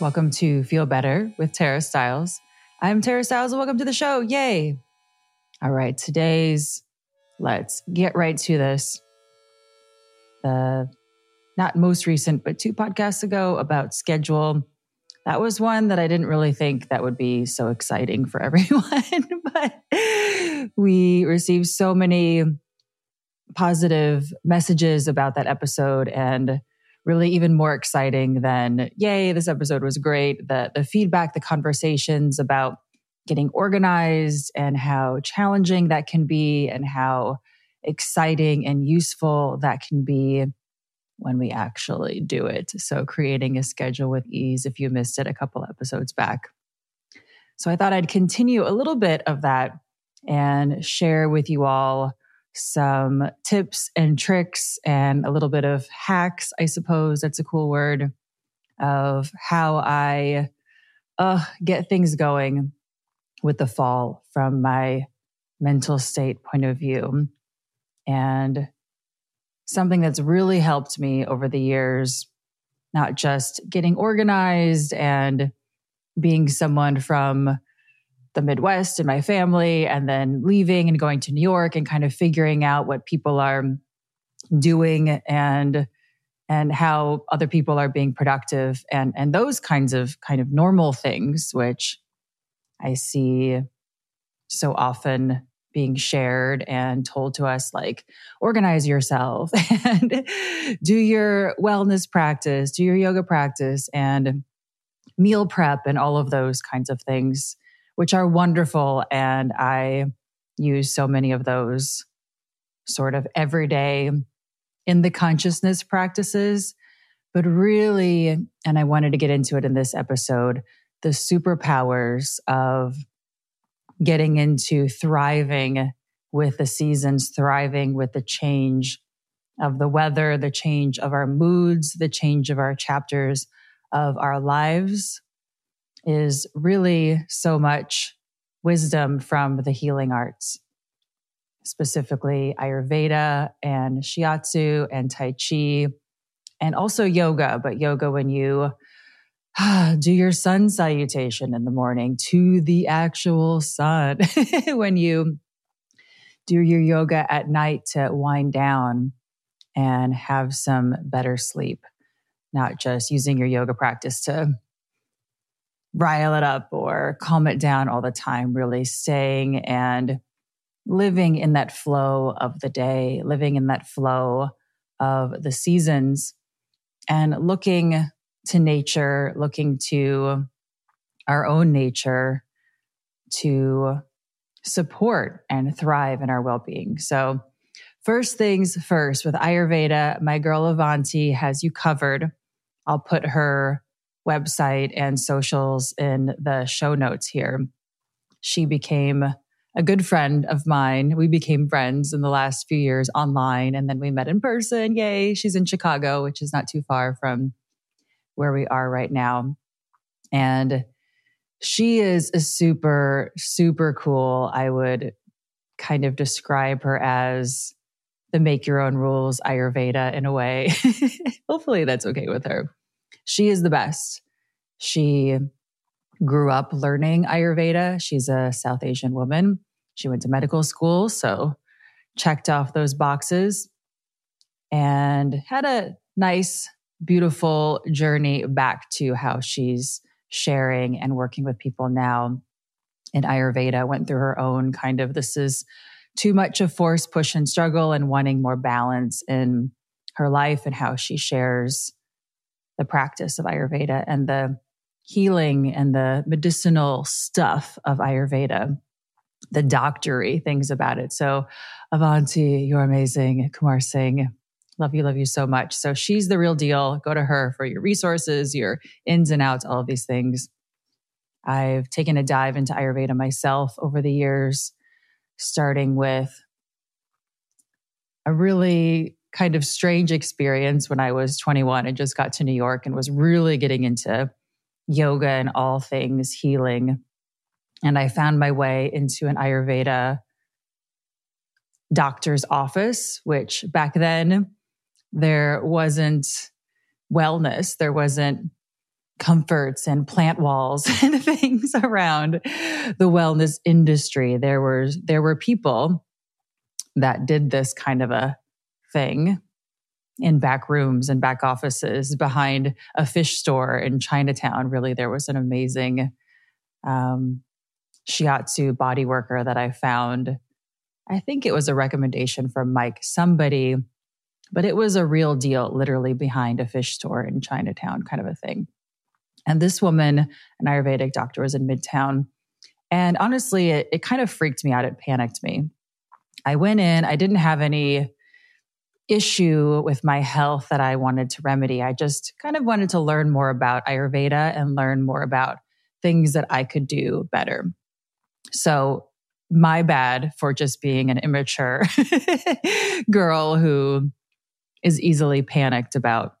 Welcome to Feel Better with Tara Stiles. I'm Tara Stiles and welcome to the show. Yay. All right, today's let's get right to this. The not most recent, but two podcasts ago about schedule. That was one that I didn't really think that would be so exciting for everyone, but we received so many positive messages about that episode and really even more exciting than yay this episode was great. The the feedback the conversations about getting organized and how challenging that can be and how exciting and useful that can be when we actually do it. So creating a schedule with ease if you missed it a couple episodes back. So i thought i'd continue a little bit of that and share with you all some tips and tricks and a little bit of hacks, I suppose that's a cool word, of how I uh, get things going with the fall from my mental state point of view. And something that's really helped me over the years, not just getting organized and being someone from the Midwest and my family, and then leaving and going to New York and kind of figuring out what people are doing and and how other people are being productive and and those kinds of kind of normal things which I see so often being shared and told to us like organize yourself and do your wellness practice, do your yoga practice and meal prep and all of those kinds of things which are wonderful. And I use so many of those sort of everyday in the consciousness practices. But really, and I wanted to get into it in this episode, the superpowers of getting into thriving with the seasons, thriving with the change of the weather, the change of our moods, the change of our chapters of our lives is really so much wisdom from the healing arts, specifically Ayurveda and Shiatsu and Tai Chi, and also yoga. But yoga, when you do your sun salutation in the morning to the actual sun, when you do your yoga at night to wind down and have some better sleep, not just using your yoga practice to rile it up or calm it down all the time, really staying and living in that flow of the day, living in that flow of the seasons, and looking to nature, looking to our own nature to support and thrive in our well being. So, first things first, with Ayurveda, my girl Avanti has you covered. I'll put her website and socials in the show notes here. She became a good friend of mine. We became friends in the last few years online and then we met in person. Yay. She's in Chicago, which is not too far from where we are right now. And she is a super, super cool. I would kind of describe her as the make your own rules Ayurveda in a way. Hopefully that's okay with her. She is the best. She grew up learning Ayurveda. She's a South Asian woman. She went to medical school, so checked off those boxes and had a nice, beautiful journey back to how she's sharing and working with people now in Ayurveda. Went through her own kind of this is too much of force, push, and struggle, and wanting more balance in her life and how she shares the practice of Ayurveda and the healing and the medicinal stuff of Ayurveda, the doctory things about it. So, Avanti, you're amazing. Kumar Singh, love you, love you so much. So, she's the real deal. Go to her for your resources, your ins and outs, all of these things. I've taken a dive into Ayurveda myself over the years, starting with a really kind of strange experience when I was 21 and just got to New York and was really getting into yoga and all things healing. And I found my way into an Ayurveda doctor's office, which back then there wasn't wellness, there wasn't comforts and plant walls and things around the wellness industry. There were there were people that did this kind of a thing in back rooms and back offices behind a fish store in Chinatown. Really, there was an amazing um, shiatsu body worker that I found. I think it was a recommendation from Mike, somebody, but it was a real deal, literally behind a fish store in Chinatown, kind of a thing. And this woman, an Ayurvedic doctor, was in Midtown. And honestly, it, it kind of freaked me out. It panicked me. I went in, I didn't have any issue with my health that I wanted to remedy. I just kind of wanted to learn more about Ayurveda and learn more about things that I could do better. So, my bad for just being an immature girl who is easily panicked about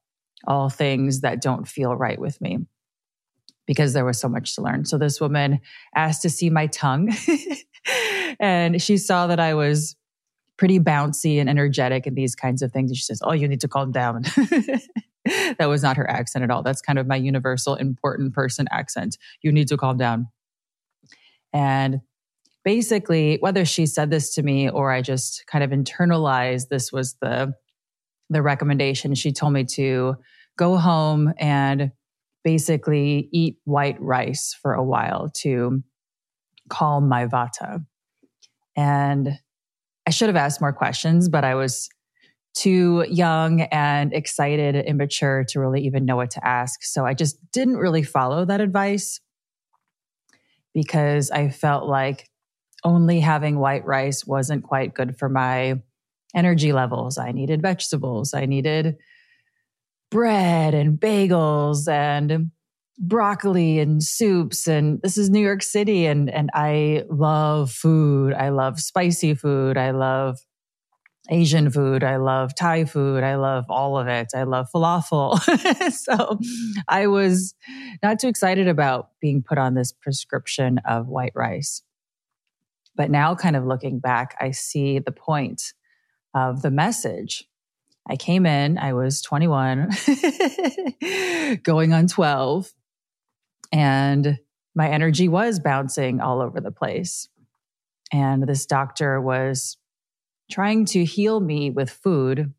all things that don't feel right with me because there was so much to learn. So this woman asked to see my tongue and she saw that I was pretty bouncy and energetic and these kinds of things. And she says, Oh, you need to calm down. that was not her accent at all. That's kind of my universal important person accent. You need to calm down. And basically, whether she said this to me or I just kind of internalized this was the the recommendation. She told me to go home and basically eat white rice for a while to calm my vata. And I should have asked more questions, but I was too young and excited and immature to really even know what to ask. So I just didn't really follow that advice because I felt like only having white rice wasn't quite good for my energy levels. I needed vegetables. I needed bread and bagels and broccoli and soups and this is New York City and and I love food. I love spicy food. I love Asian food. I love Thai food. I love all of it. I love falafel. so I was not too excited about being put on this prescription of white rice. But now, kind of looking back, I see the point of the message I came in, I was 21, going on 12, and my energy was bouncing all over the place. And this doctor was trying to heal me with food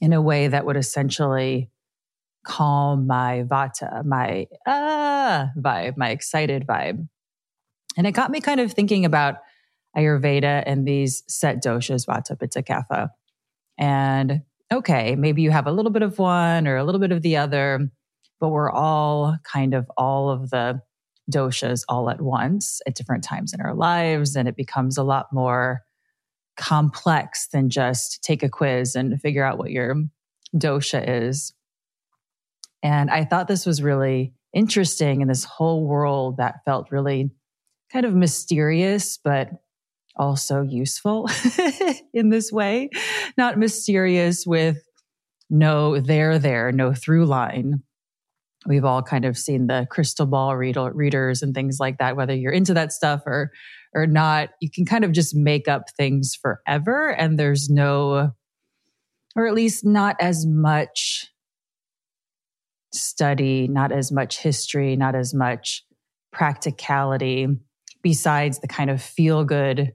in a way that would essentially calm my vata, my ah vibe, my excited vibe. And it got me kind of thinking about Ayurveda and these set doshas, vata, pitta, kapha. And okay, maybe you have a little bit of one or a little bit of the other, but we're all kind of all of the doshas all at once at different times in our lives. And it becomes a lot more complex than just take a quiz and figure out what your dosha is. And I thought this was really interesting in this whole world that felt really kind of mysterious, but also useful in this way, not mysterious with no there, there, no through line. We've all kind of seen the crystal ball readers and things like that, whether you're into that stuff or, or not. You can kind of just make up things forever, and there's no, or at least not as much study, not as much history, not as much practicality besides the kind of feel good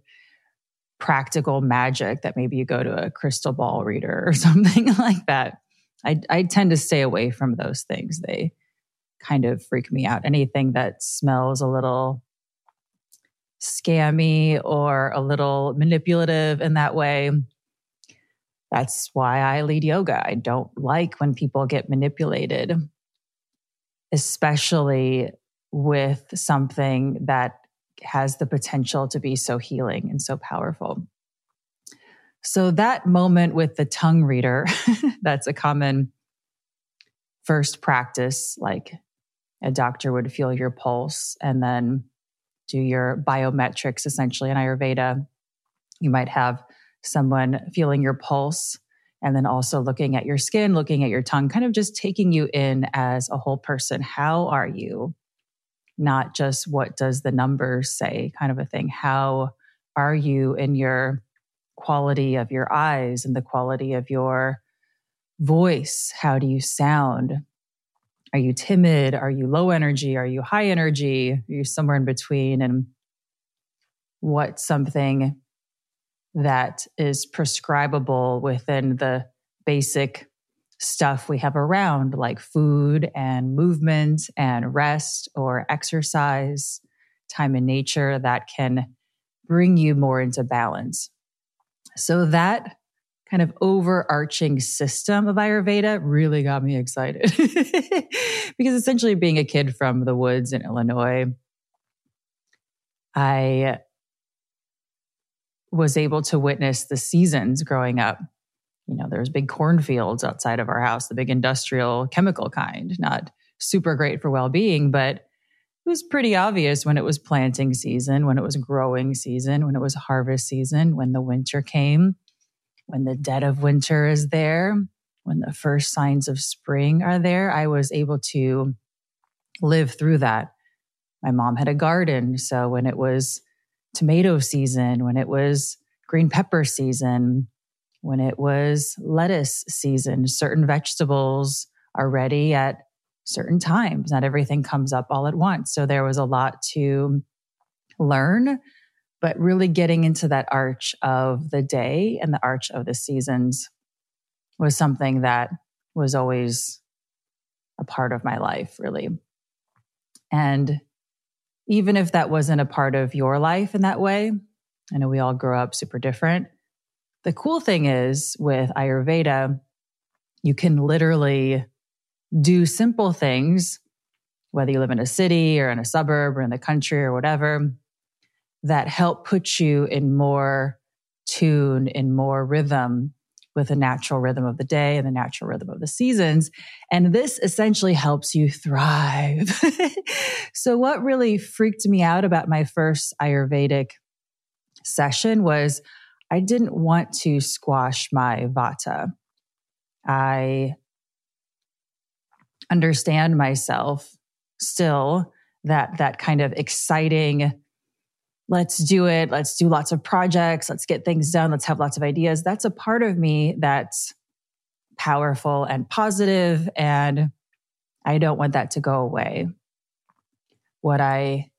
practical magic that maybe you go to a crystal ball reader or something like that. I, I tend to stay away from those things. They kind of freak me out. Anything that smells a little scammy or a little manipulative in that way. That's why I lead yoga. I don't like when people get manipulated. especially with something that has the potential to be so healing and so powerful. So, that moment with the tongue reader, that's a common first practice. Like a doctor would feel your pulse and then do your biometrics essentially in Ayurveda. You might have someone feeling your pulse and then also looking at your skin, looking at your tongue, kind of just taking you in as a whole person. How are you? Not just what does the numbers say, kind of a thing. How are you in your quality of your eyes and the quality of your voice? How do you sound? Are you timid? Are you low energy? Are you high energy? Are you somewhere in between? And what's something that is prescribable within the basic stuff we have around, like food and movement and rest or exercise, time in nature that can bring you more into balance. So, that kind of overarching system of Ayurveda really got me excited because essentially, being a kid from the woods in Illinois, I was able to witness the seasons growing up. You know, there's big cornfields outside of our house, the big industrial chemical kind, not super great for well being, but it was pretty obvious when it was planting season, when it was growing season, when it was harvest season, when the winter came, when the dead of winter is there, when the first signs of spring are there. I was able to live through that. My mom had a garden. So when it was tomato season, when it was green pepper season, when it was lettuce season. Certain vegetables are ready at certain times. Not everything comes up all at once. So there was a lot to learn, but really getting into that arch of the day and the arch of the seasons was something that was always a part of my life, really. And even if that wasn't a part of your life in that way, I know we all grow up super different. The cool thing is with Ayurveda, you can literally do simple things, whether you live in a city or in a suburb or in the country or whatever, that help put you in more tune, in more rhythm with the natural rhythm of the day and the natural rhythm of the seasons. And this essentially helps you thrive. so, what really freaked me out about my first Ayurvedic session was I didn't want to squash my vata. I understand myself still that that kind of exciting let's do it. Let's do lots of projects. Let's get things done. Let's have lots of ideas. That's a part of me that's powerful and positive, And I don't want that to go away. What I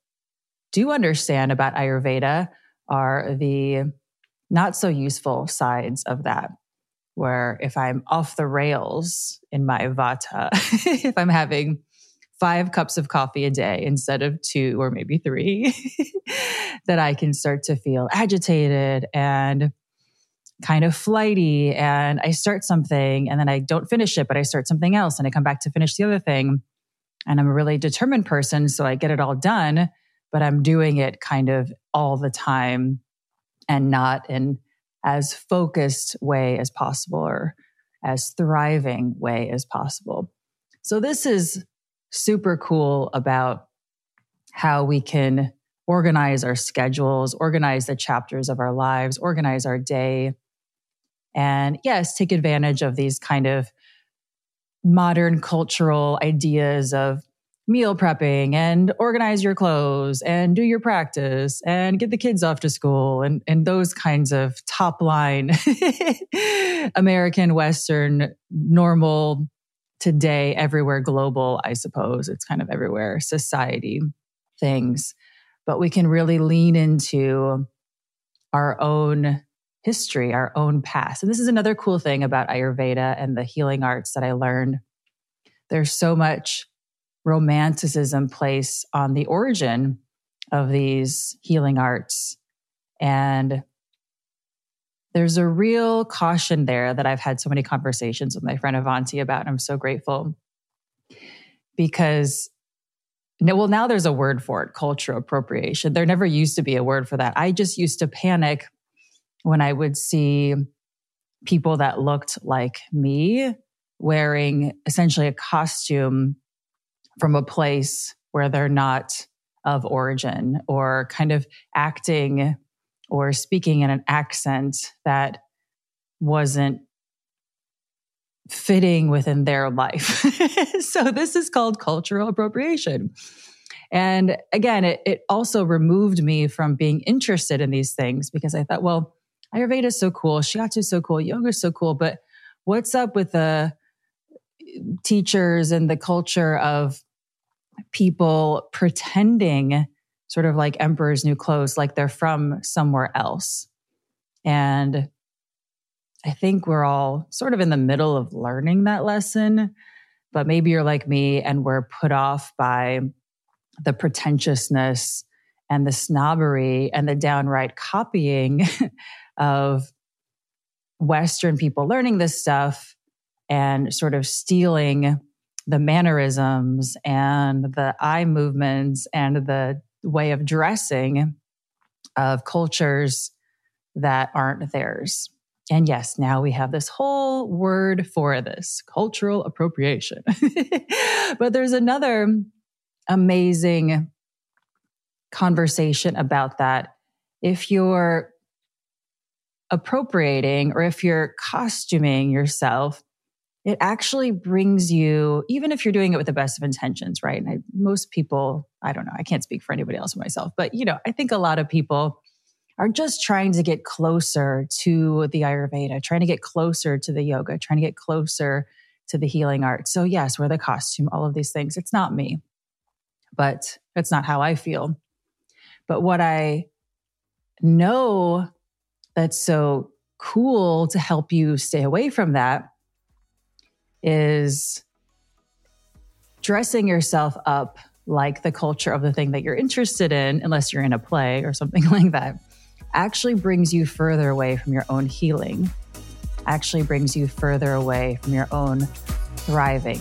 do understand about Ayurveda are the not so useful sides of that. Where if I'm off the rails in my vata, if I'm having five cups of coffee a day instead of two or maybe three, that I can start to feel agitated and kind of flighty. And I start something and then I don't finish it, but I start something else and I come back to finish the other thing. And I'm a really determined person. So I get it all done, but I'm doing it kind of all the time and not in as focused way as possible or as thriving way as possible. So this is super cool about how we can organize our schedules, organize the chapters of our lives, organize our day. And yes, take advantage of these kind of modern cultural ideas of meal prepping and organize your clothes and do your practice and get the kids off to school and, and those kinds of top line American, Western, normal today everywhere global, I suppose. It's kind of everywhere society things. But we can really lean into our own history, our own past. And this is another cool thing about Ayurveda and the healing arts that I learned. There's so much romanticism placed on the origin of these healing arts. And there's a real caution there that I've had so many conversations with my friend Avanti about. And I'm so grateful because well, now there's a word for it, cultural appropriation. There never used to be a word for that. I just used to panic when I would see people that looked like me wearing essentially a costume from a place where they're not of origin or kind of acting or speaking in an accent that wasn't fitting within their life. so this is called cultural appropriation. And again, it, it also removed me from being interested in these things because I thought, well, Ayurveda is so cool, Shiatsu is so cool, yoga is so cool, but what's up with the teachers and the culture of people pretending sort of like emperor's new clothes, like they're from somewhere else. And I think we're all sort of in the middle of learning that lesson, but maybe you're like me and we're put off by the pretentiousness and the snobbery and the downright copying of Western people learning this stuff and sort of stealing the mannerisms and the eye movements and the way of dressing of cultures that aren't theirs. And yes, now we have this whole word for this cultural appropriation. but there's another amazing conversation about that. If you're appropriating or if you're costuming yourself, it actually brings you, even if you're doing it with the best of intentions, right? And I, most people, I don't know, I can't speak for anybody else or myself, but you know, I think a lot of people are just trying to get closer to the Ayurveda, trying to get closer to the yoga, trying to get closer to the healing art. So, yes, wear the costume, all of these things. It's not me, but that's not how I feel. But what I know that's so cool to help you stay away from that is dressing yourself up like the culture of the thing that you're interested in, unless you're in a play or something like that actually brings you further away from your own healing, actually brings you further away from your own thriving.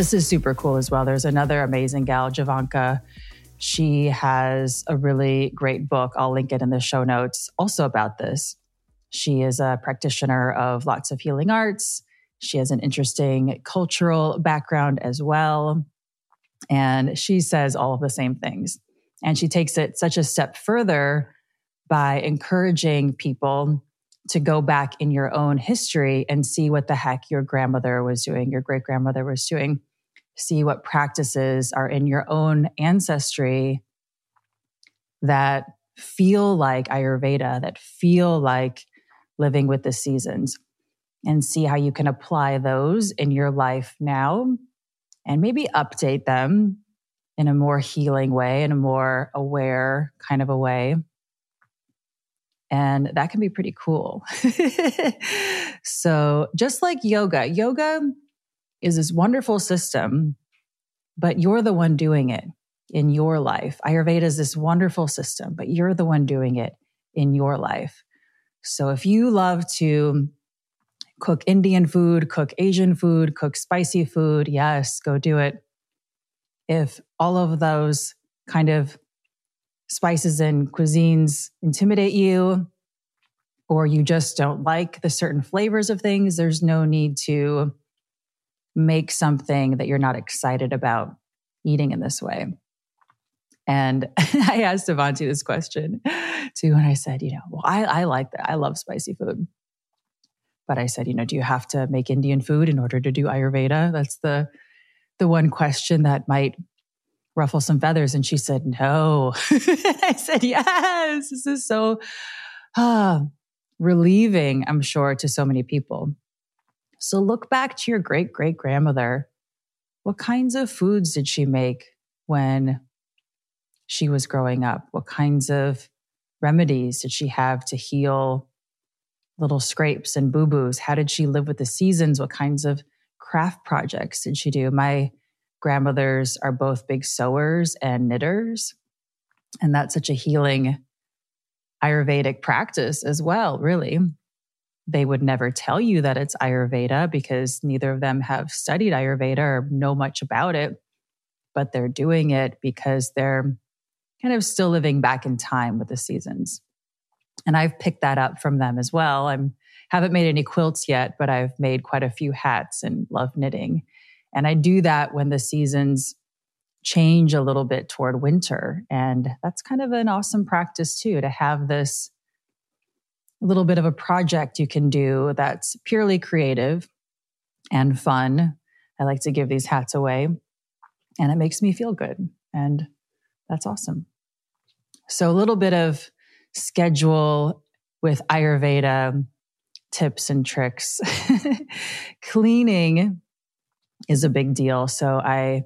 This is super cool as well. There's another amazing gal, Jovanka. She has a really great book. I'll link it in the show notes also about this. She is a practitioner of lots of healing arts. She has an interesting cultural background as well. And she says all of the same things. And she takes it such a step further by encouraging people to go back in your own history and see what the heck your grandmother was doing, your great grandmother was doing, see what practices are in your own ancestry that feel like Ayurveda, that feel like living with the seasons, and see how you can apply those in your life now and maybe update them in a more healing way, in a more aware kind of a way. And that can be pretty cool. so, just like yoga, yoga is this wonderful system, but you're the one doing it in your life. Ayurveda is this wonderful system, but you're the one doing it in your life. So, if you love to cook Indian food, cook Asian food, cook spicy food, yes, go do it. If all of those kind of spices and cuisines intimidate you, or you just don't like the certain flavors of things, there's no need to make something that you're not excited about eating in this way. And I asked Avanti this question too. And I said, you know, well, I, I like that. I love spicy food. But I said, you know, do you have to make Indian food in order to do Ayurveda? That's the the one question that might ruffle some feathers. And she said, no. I said, yes. This is so uh, relieving, I'm sure, to so many people. So look back to your great great grandmother. What kinds of foods did she make when she was growing up? What kinds of remedies did she have to heal little scrapes and boo boos? How did she live with the seasons? What kinds of craft projects did she do? My grandmothers are both big sewers and knitters. And that's such a healing Ayurvedic practice as well, really. They would never tell you that it's Ayurveda because neither of them have studied Ayurveda or know much about it, but they're doing it because they're kind of still living back in time with the seasons. And I've picked that up from them as well. I haven't made any quilts yet, but I've made quite a few hats and love knitting. And I do that when the seasons change a little bit toward winter. And that's kind of an awesome practice too, to have this little bit of a project you can do that's purely creative and fun. I like to give these hats away and it makes me feel good. And that's awesome. So, a little bit of schedule with Ayurveda tips and tricks. Cleaning is a big deal. So, I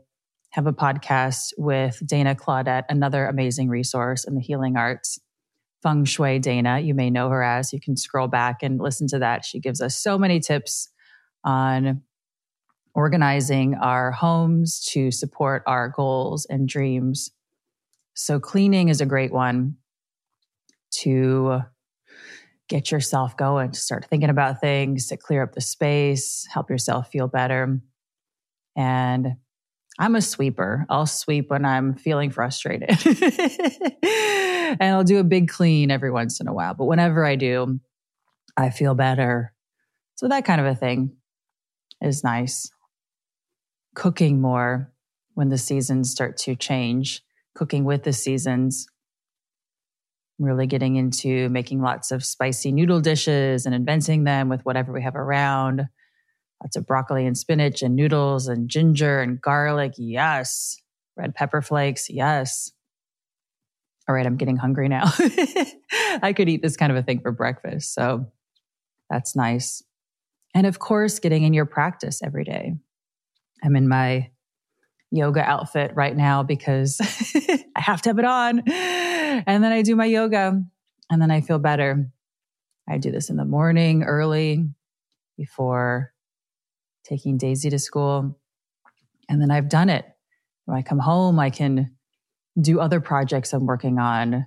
have a podcast with Dana Claudet, another amazing resource in the healing arts. Feng Shui Dana, you may know her as. You can scroll back and listen to that. She gives us so many tips on organizing our homes to support our goals and dreams so, cleaning is a great one to get yourself going, to start thinking about things, to clear up the space, help yourself feel better. And I'm a sweeper. I'll sweep when I'm feeling frustrated. and I'll do a big clean every once in a while. But whenever I do, I feel better. So that kind of a thing is nice. Cooking more when the seasons start to change cooking with the seasons, really getting into making lots of spicy noodle dishes and inventing them with whatever we have around. Lots of broccoli and spinach and noodles and ginger and garlic. Yes. Red pepper flakes. Yes. All right, I'm getting hungry now. I could eat this kind of a thing for breakfast. So that's nice. And of course, getting in your practice every day. I'm in my yoga outfit right now because I have to have it on. And then I do my yoga and then I feel better. I do this in the morning early before taking Daisy to school. And then I've done it. When I come home, I can do other projects I'm working on,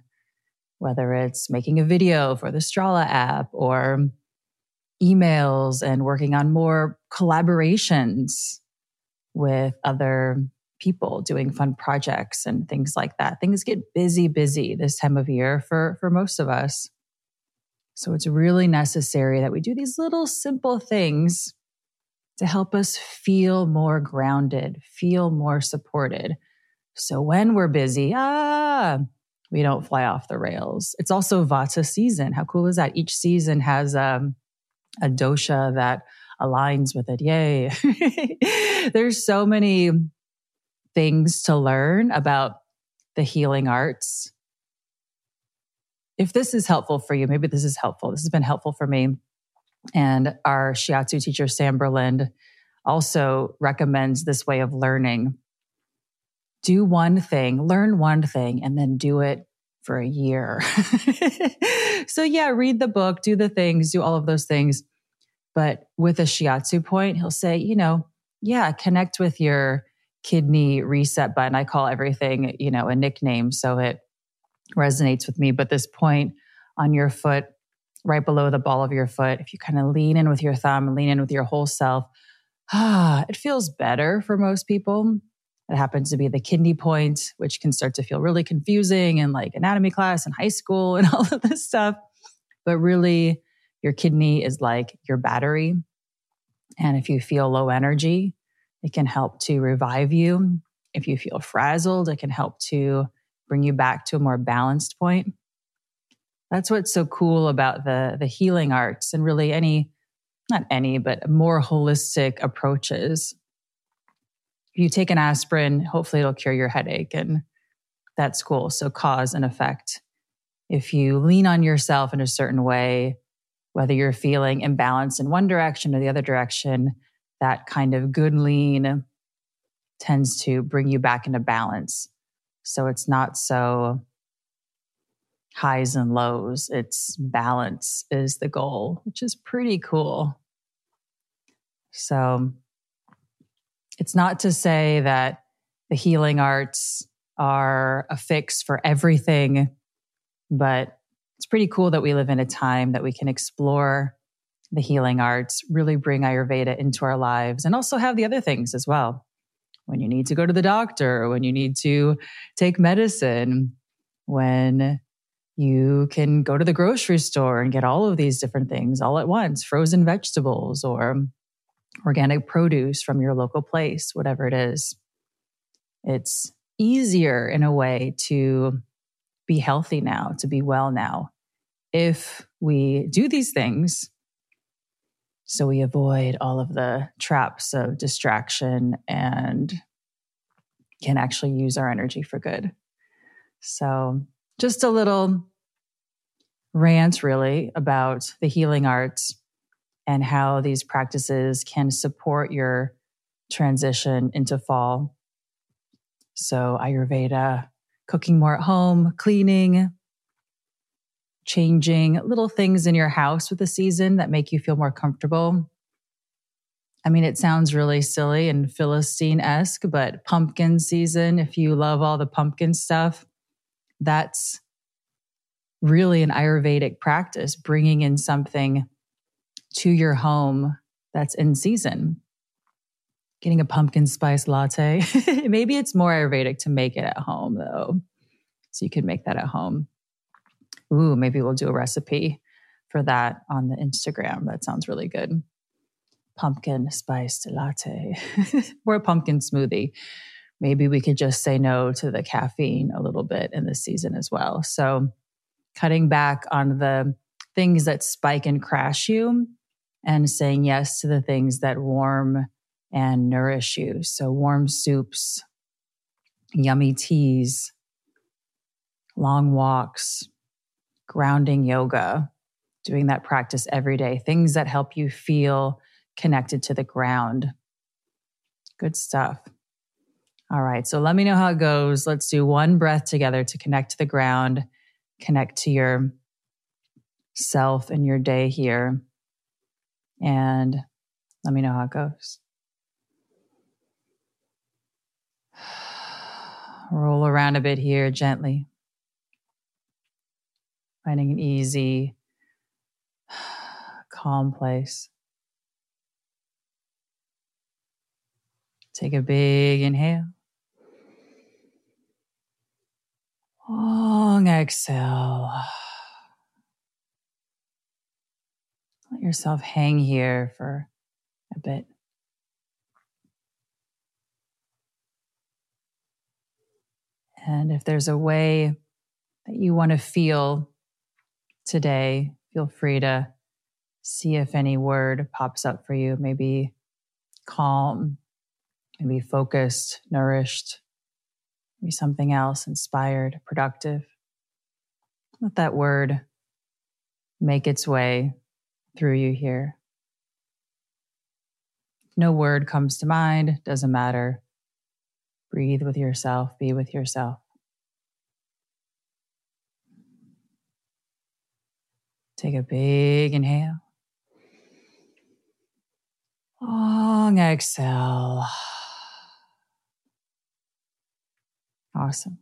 whether it's making a video for the Strala app or emails and working on more collaborations with other people doing fun projects and things like that. Things get busy, busy this time of year for, for most of us. So it's really necessary that we do these little simple things to help us feel more grounded, feel more supported. So when we're busy, ah, we don't fly off the rails. It's also Vata season. How cool is that? Each season has um, a dosha that aligns with it. Yay. There's so many things to learn about the healing arts. If this is helpful for you, maybe this is helpful. This has been helpful for me. And our Shiatsu teacher, Sam Berlind, also recommends this way of learning. Do one thing, learn one thing, and then do it for a year. so, yeah, read the book, do the things, do all of those things. But with a shiatsu point, he'll say, you know, yeah, connect with your kidney reset button. I call everything, you know, a nickname so it resonates with me. But this point on your foot, right below the ball of your foot, if you kind of lean in with your thumb, lean in with your whole self, ah, it feels better for most people. It happens to be the kidney point, which can start to feel really confusing in like anatomy class in high school and all of this stuff. But really, your kidney is like your battery. And if you feel low energy, it can help to revive you. If you feel frazzled, it can help to bring you back to a more balanced point. That's what's so cool about the, the healing arts and really any, not any, but more holistic approaches. If you take an aspirin, hopefully it'll cure your headache. And that's cool. So, cause and effect. If you lean on yourself in a certain way, whether you're feeling imbalanced in one direction or the other direction, that kind of good lean tends to bring you back into balance. So it's not so highs and lows, it's balance is the goal, which is pretty cool. So it's not to say that the healing arts are a fix for everything, but it's pretty cool that we live in a time that we can explore the healing arts, really bring Ayurveda into our lives, and also have the other things as well. When you need to go to the doctor, when you need to take medicine, when you can go to the grocery store and get all of these different things all at once frozen vegetables or organic produce from your local place, whatever it is. It's easier in a way to be healthy now, to be well now, if we do these things so we avoid all of the traps of distraction and can actually use our energy for good. So, just a little rant really about the healing arts and how these practices can support your transition into fall. So, Ayurveda, cooking more at home, cleaning, changing little things in your house with the season that make you feel more comfortable. I mean, it sounds really silly and Philistine esque, but pumpkin season, if you love all the pumpkin stuff, that's really an Ayurvedic practice, bringing in something to your home that's in season. Getting a pumpkin spice latte. Maybe it's more Ayurvedic to make it at home, though. So you can make that at home. Ooh, maybe we'll do a recipe for that on the Instagram. That sounds really good. Pumpkin spiced latte or a pumpkin smoothie. Maybe we could just say no to the caffeine a little bit in this season as well. So, cutting back on the things that spike and crash you and saying yes to the things that warm and nourish you. So, warm soups, yummy teas, long walks, grounding yoga, doing that practice every day, things that help you feel connected to the ground. Good stuff. All right. So let me know how it goes. Let's do one breath together to connect to the ground, connect to your self and your day here. And let me know how it goes. Roll around a bit here gently finding an easy, calm place. Take a big inhale. Long exhale. Let yourself hang here for a bit. And if there's a way that you want to feel today, feel free to see if any word pops up for you. Maybe calm, maybe focused, nourished, maybe something else, inspired, productive. Let that word make its way through you here. No word comes to mind, doesn't matter. Breathe with yourself, be with yourself. Take a big inhale. Long exhale. Awesome.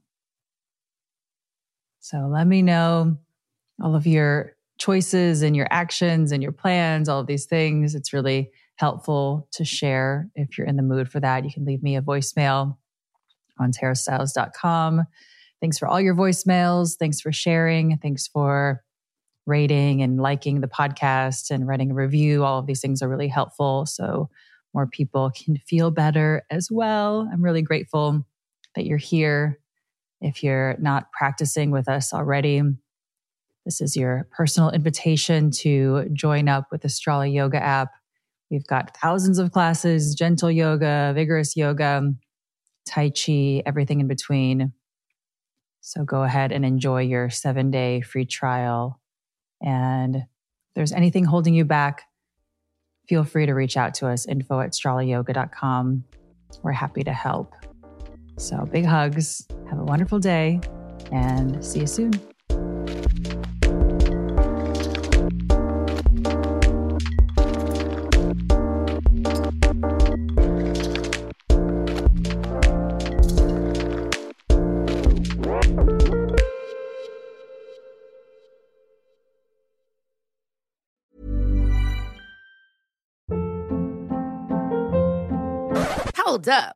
So let me know all of your choices and your actions and your plans, all of these things. It's really helpful to share if you're in the mood for that. You can leave me a voicemail on tarastiles.com. Thanks for all your voicemails. Thanks for sharing. Thanks for rating and liking the podcast and writing a review. All of these things are really helpful. So more people can feel better as well. I'm really grateful that you're here If you're not practicing with us already, this is your personal invitation to join up with the Strala Yoga app. We've got thousands of classes gentle yoga, vigorous yoga, Tai Chi, everything in between. So go ahead and enjoy your seven day free trial. And if there's anything holding you back, feel free to reach out to us info at stralayoga.com. We're happy to help. So big hugs. Have a wonderful day and see you soon. Hold up.